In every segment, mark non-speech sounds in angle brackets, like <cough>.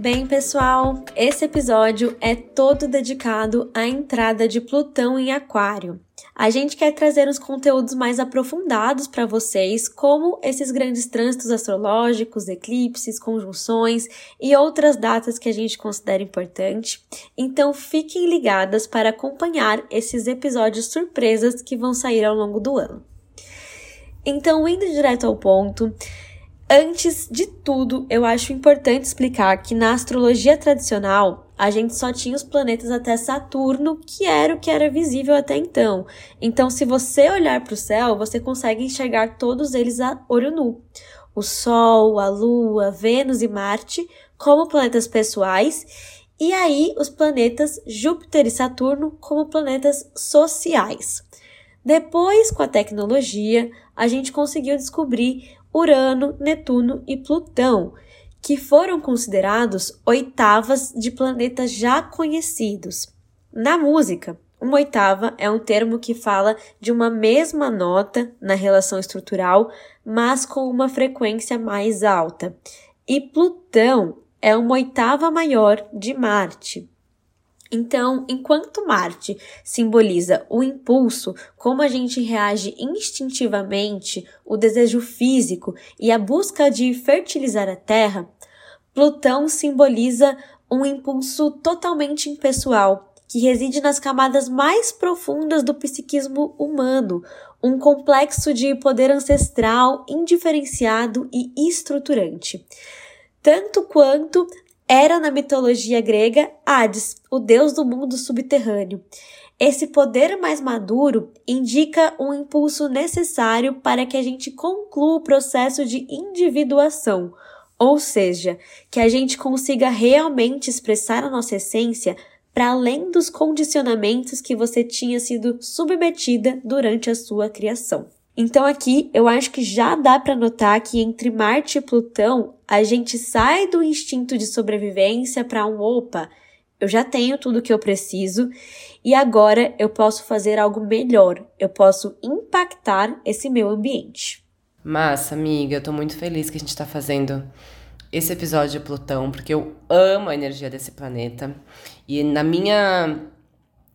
Bem, pessoal, esse episódio é todo dedicado à entrada de Plutão em Aquário. A gente quer trazer uns conteúdos mais aprofundados para vocês, como esses grandes trânsitos astrológicos, eclipses, conjunções e outras datas que a gente considera importante. Então fiquem ligadas para acompanhar esses episódios surpresas que vão sair ao longo do ano. Então, indo direto ao ponto, Antes de tudo, eu acho importante explicar que na astrologia tradicional, a gente só tinha os planetas até Saturno, que era o que era visível até então. Então, se você olhar para o céu, você consegue enxergar todos eles a olho nu. O Sol, a Lua, Vênus e Marte como planetas pessoais, e aí os planetas Júpiter e Saturno como planetas sociais. Depois, com a tecnologia, a gente conseguiu descobrir Urano, Netuno e Plutão, que foram considerados oitavas de planetas já conhecidos. Na música, uma oitava é um termo que fala de uma mesma nota na relação estrutural, mas com uma frequência mais alta. E Plutão é uma oitava maior de Marte. Então, enquanto Marte simboliza o impulso, como a gente reage instintivamente, o desejo físico e a busca de fertilizar a Terra, Plutão simboliza um impulso totalmente impessoal, que reside nas camadas mais profundas do psiquismo humano, um complexo de poder ancestral, indiferenciado e estruturante. Tanto quanto era na mitologia grega Hades, o deus do mundo subterrâneo. Esse poder mais maduro indica um impulso necessário para que a gente conclua o processo de individuação, ou seja, que a gente consiga realmente expressar a nossa essência para além dos condicionamentos que você tinha sido submetida durante a sua criação. Então aqui eu acho que já dá para notar que entre Marte e Plutão a gente sai do instinto de sobrevivência para um opa, eu já tenho tudo que eu preciso e agora eu posso fazer algo melhor, eu posso impactar esse meu ambiente. Massa, amiga, eu tô muito feliz que a gente tá fazendo esse episódio de Plutão, porque eu amo a energia desse planeta. E na minha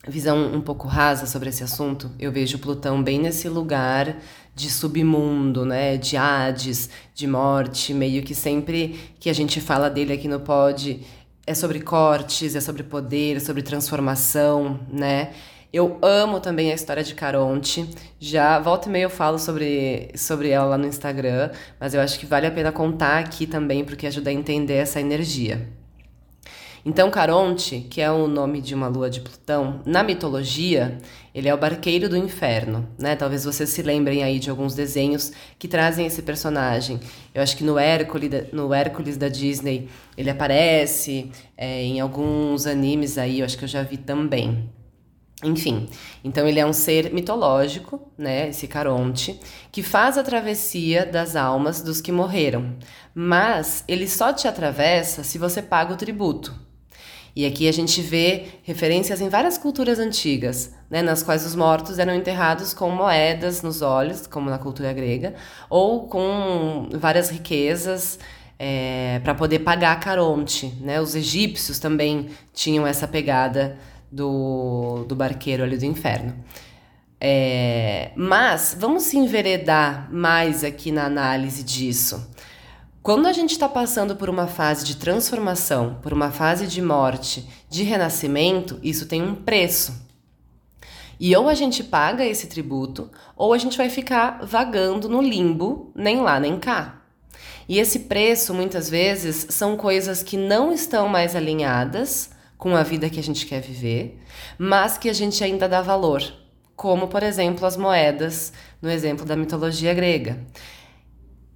visão um pouco rasa sobre esse assunto, eu vejo Plutão bem nesse lugar de submundo, né, de Hades, de morte, meio que sempre que a gente fala dele aqui no pod é sobre cortes, é sobre poder, é sobre transformação, né? Eu amo também a história de Caronte. Já volta e meia eu falo sobre, sobre ela lá no Instagram, mas eu acho que vale a pena contar aqui também porque ajuda a entender essa energia. Então, Caronte, que é o nome de uma lua de Plutão, na mitologia, ele é o barqueiro do inferno, né? Talvez vocês se lembrem aí de alguns desenhos que trazem esse personagem. Eu acho que no Hércules, no Hércules da Disney ele aparece, é, em alguns animes aí, eu acho que eu já vi também. Enfim, então ele é um ser mitológico, né, esse Caronte, que faz a travessia das almas dos que morreram. Mas ele só te atravessa se você paga o tributo. E aqui a gente vê referências em várias culturas antigas, né, nas quais os mortos eram enterrados com moedas nos olhos, como na cultura grega, ou com várias riquezas é, para poder pagar Caronte. Né? Os egípcios também tinham essa pegada do, do barqueiro ali do inferno. É, mas vamos se enveredar mais aqui na análise disso. Quando a gente está passando por uma fase de transformação, por uma fase de morte, de renascimento, isso tem um preço. E ou a gente paga esse tributo, ou a gente vai ficar vagando no limbo, nem lá nem cá. E esse preço, muitas vezes, são coisas que não estão mais alinhadas com a vida que a gente quer viver, mas que a gente ainda dá valor. Como, por exemplo, as moedas, no exemplo da mitologia grega.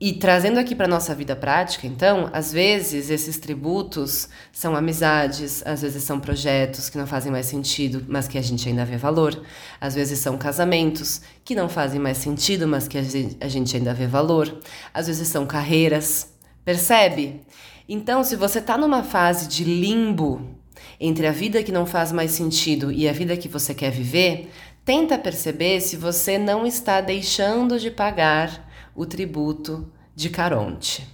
E trazendo aqui para nossa vida prática, então, às vezes esses tributos são amizades, às vezes são projetos que não fazem mais sentido, mas que a gente ainda vê valor. Às vezes são casamentos que não fazem mais sentido, mas que a gente ainda vê valor. Às vezes são carreiras. Percebe? Então, se você está numa fase de limbo entre a vida que não faz mais sentido e a vida que você quer viver, tenta perceber se você não está deixando de pagar o tributo de Caronte.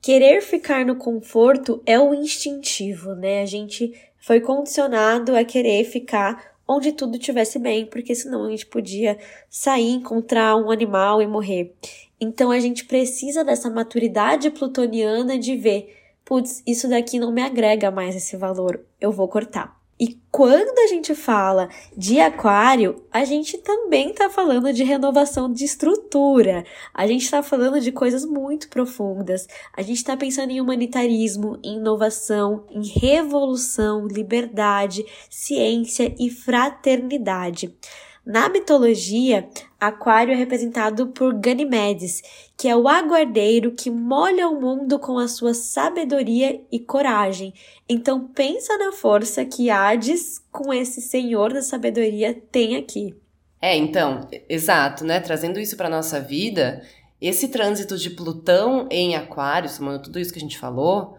querer ficar no conforto é o instintivo, né? A gente foi condicionado a querer ficar onde tudo estivesse bem, porque senão a gente podia sair, encontrar um animal e morrer. Então a gente precisa dessa maturidade plutoniana de ver, putz, isso daqui não me agrega mais esse valor, eu vou cortar. E quando a gente fala de aquário, a gente também está falando de renovação de estrutura. A gente está falando de coisas muito profundas. A gente está pensando em humanitarismo, em inovação, em revolução, liberdade, ciência e fraternidade. Na mitologia, Aquário é representado por Ganimedes, que é o aguardeiro que molha o mundo com a sua sabedoria e coragem. Então pensa na força que Hades, com esse senhor da sabedoria, tem aqui. É, então, exato, né? Trazendo isso para nossa vida, esse trânsito de Plutão em Aquário, somando tudo isso que a gente falou,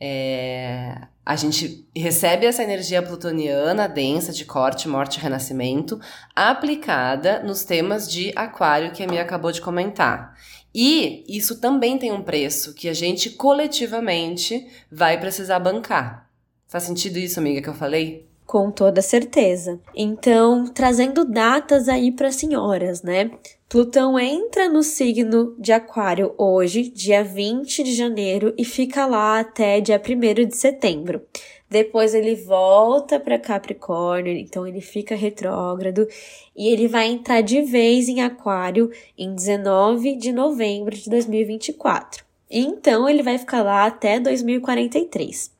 é, a gente recebe essa energia plutoniana densa de corte, morte e renascimento aplicada nos temas de aquário que a Mia acabou de comentar. E isso também tem um preço que a gente coletivamente vai precisar bancar. Faz sentido isso, amiga, que eu falei? Com toda certeza. Então, trazendo datas aí para senhoras, né? Plutão entra no signo de Aquário hoje, dia 20 de janeiro, e fica lá até dia 1 de setembro. Depois ele volta para Capricórnio, então ele fica retrógrado e ele vai entrar de vez em Aquário em 19 de novembro de 2024. Então ele vai ficar lá até 2043.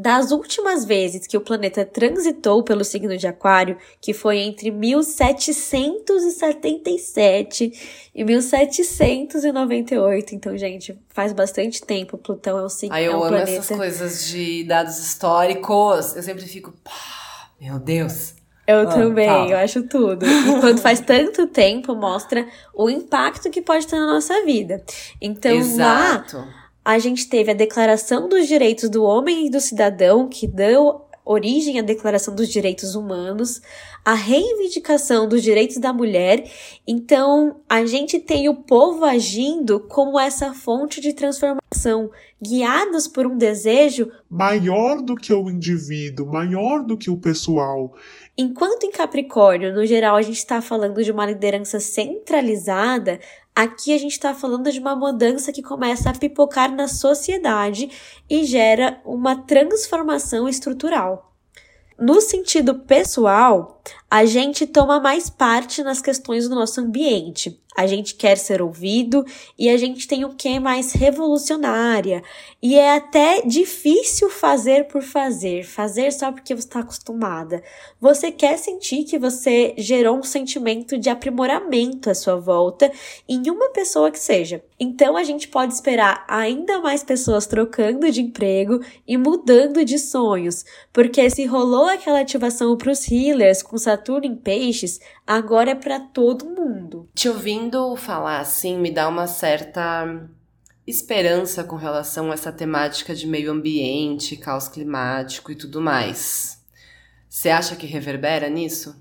Das últimas vezes que o planeta transitou pelo signo de Aquário, que foi entre 1777 e 1798, então, gente, faz bastante tempo. Plutão é um signo. Aí eu é um amo planeta. essas coisas de dados históricos. Eu sempre fico, pá, meu Deus. Eu Ah, também, eu acho tudo. E quando faz tanto tempo, mostra o impacto que pode ter na nossa vida. Então, lá Exato. A gente teve a Declaração dos Direitos do Homem e do Cidadão, que deu origem à Declaração dos Direitos Humanos, a reivindicação dos direitos da mulher. Então, a gente tem o povo agindo como essa fonte de transformação, guiados por um desejo maior do que o indivíduo, maior do que o pessoal. Enquanto em Capricórnio, no geral, a gente está falando de uma liderança centralizada, aqui a gente está falando de uma mudança que começa a pipocar na sociedade e gera uma transformação estrutural. No sentido pessoal, a gente toma mais parte nas questões do nosso ambiente. A gente quer ser ouvido e a gente tem o que mais revolucionária. E é até difícil fazer por fazer, fazer só porque você está acostumada. Você quer sentir que você gerou um sentimento de aprimoramento à sua volta em uma pessoa que seja. Então a gente pode esperar ainda mais pessoas trocando de emprego e mudando de sonhos, porque se rolou aquela ativação para os healers com Saturno em Peixes, agora é para todo mundo. Te ouvindo falar assim me dá uma certa esperança com relação a essa temática de meio ambiente, caos climático e tudo mais. Você acha que reverbera nisso?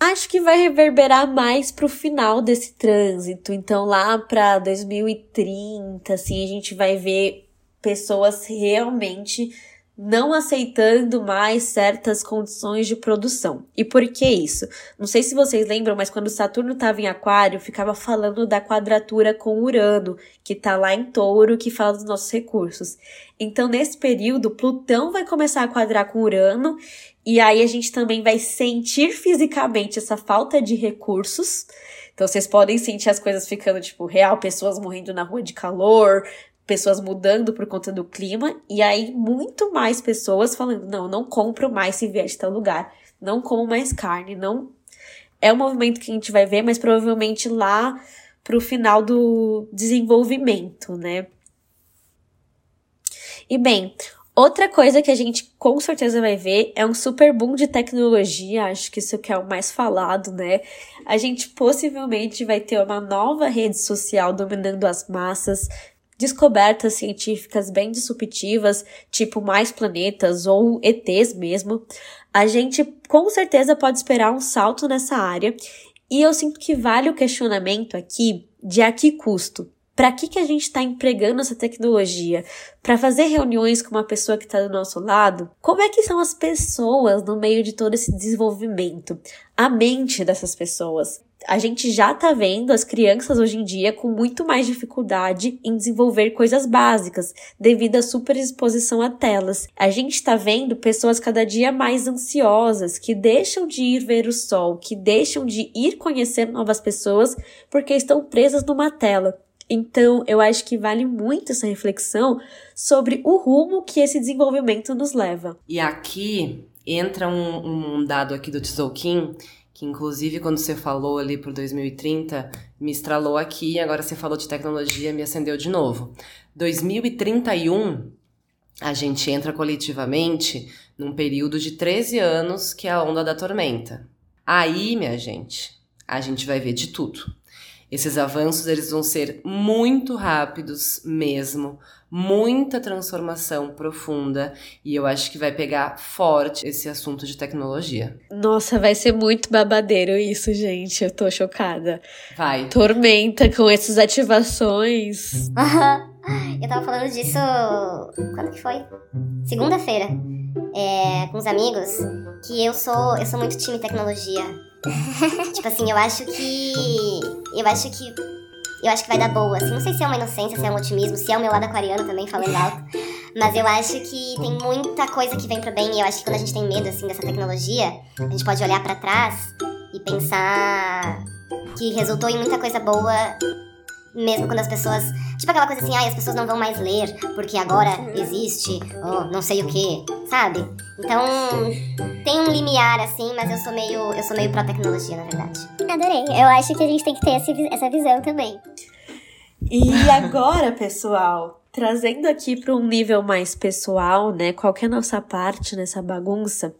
Acho que vai reverberar mais pro final desse trânsito. Então, lá para 2030, assim, a gente vai ver pessoas realmente não aceitando mais certas condições de produção. E por que isso? Não sei se vocês lembram, mas quando Saturno estava em Aquário, ficava falando da quadratura com Urano, que tá lá em Touro, que fala dos nossos recursos. Então, nesse período, Plutão vai começar a quadrar com Urano, e aí a gente também vai sentir fisicamente essa falta de recursos. Então, vocês podem sentir as coisas ficando, tipo, real, pessoas morrendo na rua de calor, pessoas mudando por conta do clima, e aí muito mais pessoas falando: não, não compro mais se vier de tal lugar, não como mais carne, não. É um movimento que a gente vai ver, mas provavelmente lá pro final do desenvolvimento, né? E bem, outra coisa que a gente com certeza vai ver é um super boom de tecnologia, acho que isso que é o mais falado, né? A gente possivelmente vai ter uma nova rede social dominando as massas, descobertas científicas bem disruptivas, tipo mais planetas ou ETs mesmo, a gente com certeza pode esperar um salto nessa área. E eu sinto que vale o questionamento aqui de a que custo. Para que, que a gente está empregando essa tecnologia? Para fazer reuniões com uma pessoa que está do nosso lado? Como é que são as pessoas no meio de todo esse desenvolvimento? A mente dessas pessoas a gente já tá vendo as crianças hoje em dia com muito mais dificuldade em desenvolver coisas básicas devido à superexposição a telas. A gente tá vendo pessoas cada dia mais ansiosas que deixam de ir ver o sol, que deixam de ir conhecer novas pessoas porque estão presas numa tela. Então, eu acho que vale muito essa reflexão sobre o rumo que esse desenvolvimento nos leva. E aqui entra um, um dado aqui do Tzolk'in que inclusive quando você falou ali por 2030, me estralou aqui, agora você falou de tecnologia, me acendeu de novo. 2031, a gente entra coletivamente num período de 13 anos, que é a onda da tormenta. Aí, minha gente, a gente vai ver de tudo. Esses avanços eles vão ser muito rápidos mesmo, muita transformação profunda e eu acho que vai pegar forte esse assunto de tecnologia. Nossa, vai ser muito babadeiro isso, gente. Eu tô chocada. Vai. Tormenta com essas ativações. <laughs> eu tava falando disso. Quando que foi? Segunda-feira. É, com os amigos. Que eu sou. Eu sou muito time tecnologia. Tipo assim, eu acho que. Eu acho que. Eu acho que vai dar boa, assim. Não sei se é uma inocência, se é um otimismo, se é o meu lado aquariano também, falando alto. Mas eu acho que tem muita coisa que vem pro bem. E eu acho que quando a gente tem medo, assim, dessa tecnologia, a gente pode olhar para trás e pensar que resultou em muita coisa boa mesmo quando as pessoas. Tipo aquela coisa assim, ah, as pessoas não vão mais ler porque agora existe, ou não sei o que, sabe? Então, tem um limiar assim, mas eu sou meio. Eu sou meio pró-tecnologia, na verdade. Adorei. Eu acho que a gente tem que ter essa visão também. E agora, pessoal, trazendo aqui para um nível mais pessoal, né? Qual que é a nossa parte nessa bagunça?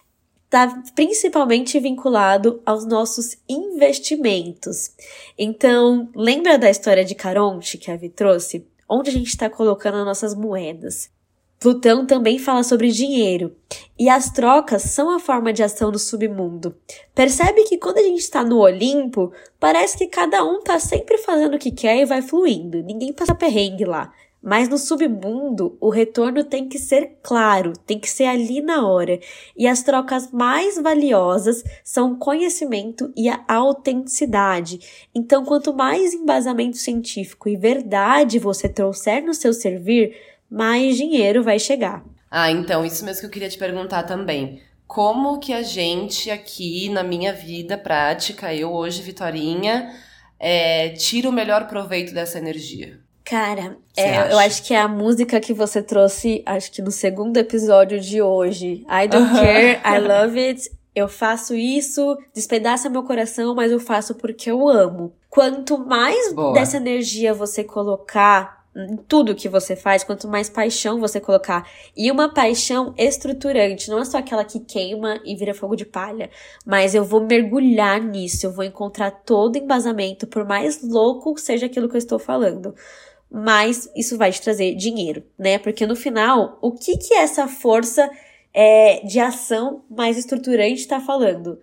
Está principalmente vinculado aos nossos investimentos. Então, lembra da história de Caronte que a Vi trouxe? Onde a gente está colocando as nossas moedas. Plutão também fala sobre dinheiro, e as trocas são a forma de ação do submundo. Percebe que quando a gente está no Olimpo, parece que cada um está sempre fazendo o que quer e vai fluindo, ninguém passa perrengue lá. Mas no submundo, o retorno tem que ser claro, tem que ser ali na hora. E as trocas mais valiosas são o conhecimento e a autenticidade. Então, quanto mais embasamento científico e verdade você trouxer no seu servir, mais dinheiro vai chegar. Ah, então, isso mesmo que eu queria te perguntar também. Como que a gente aqui na minha vida prática, eu hoje, Vitorinha, é, tira o melhor proveito dessa energia? Cara, é, eu acho que é a música que você trouxe, acho que no segundo episódio de hoje. I don't care, I love it. Eu faço isso, despedaça meu coração, mas eu faço porque eu amo. Quanto mais Boa. dessa energia você colocar em tudo que você faz, quanto mais paixão você colocar. E uma paixão estruturante, não é só aquela que queima e vira fogo de palha, mas eu vou mergulhar nisso, eu vou encontrar todo embasamento, por mais louco seja aquilo que eu estou falando mais isso vai te trazer dinheiro, né? Porque no final, o que que essa força é, de ação mais estruturante está falando?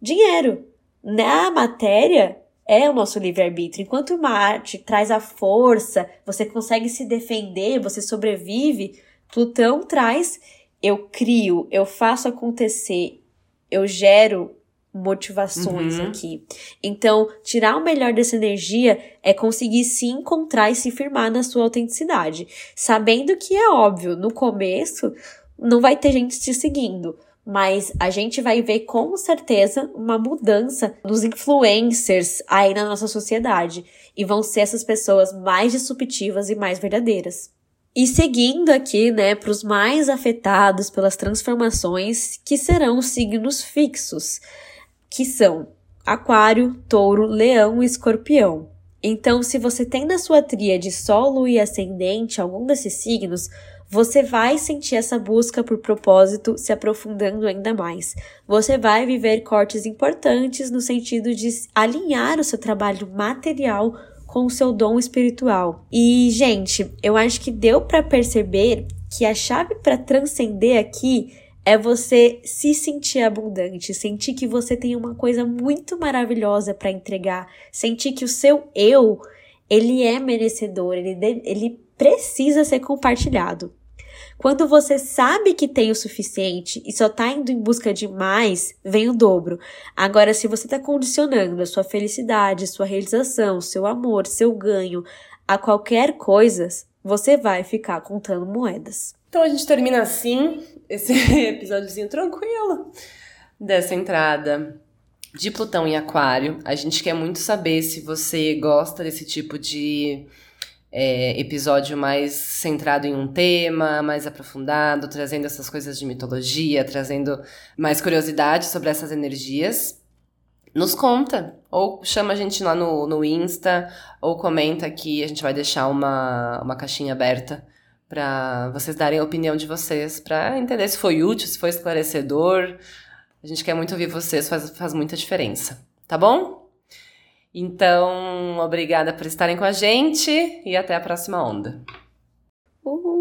Dinheiro. Na matéria é o nosso livre-arbítrio. Enquanto uma arte traz a força, você consegue se defender, você sobrevive, Plutão traz eu crio, eu faço acontecer, eu gero motivações uhum. aqui. Então, tirar o melhor dessa energia é conseguir se encontrar e se firmar na sua autenticidade, sabendo que é óbvio, no começo não vai ter gente te seguindo, mas a gente vai ver com certeza uma mudança nos influencers aí na nossa sociedade e vão ser essas pessoas mais disruptivas e mais verdadeiras. E seguindo aqui, né, para os mais afetados pelas transformações, que serão os signos fixos que são Aquário, Touro, Leão e Escorpião. Então, se você tem na sua tríade Solo e Ascendente algum desses signos, você vai sentir essa busca por propósito se aprofundando ainda mais. Você vai viver cortes importantes no sentido de alinhar o seu trabalho material com o seu dom espiritual. E, gente, eu acho que deu para perceber que a chave para transcender aqui é você se sentir abundante, sentir que você tem uma coisa muito maravilhosa para entregar, sentir que o seu eu ele é merecedor, ele, ele precisa ser compartilhado. Quando você sabe que tem o suficiente e só tá indo em busca de mais, vem o dobro. Agora, se você tá condicionando a sua felicidade, sua realização, seu amor, seu ganho a qualquer coisa, você vai ficar contando moedas. Então a gente termina assim esse <laughs> episódiozinho tranquilo dessa entrada de Plutão em Aquário. A gente quer muito saber se você gosta desse tipo de é, episódio mais centrado em um tema, mais aprofundado, trazendo essas coisas de mitologia, trazendo mais curiosidade sobre essas energias. Nos conta, ou chama a gente lá no, no Insta, ou comenta aqui, a gente vai deixar uma, uma caixinha aberta para vocês darem a opinião de vocês, para entender se foi útil, se foi esclarecedor. A gente quer muito ouvir vocês, faz, faz muita diferença, tá bom? Então, obrigada por estarem com a gente e até a próxima onda. Uhul!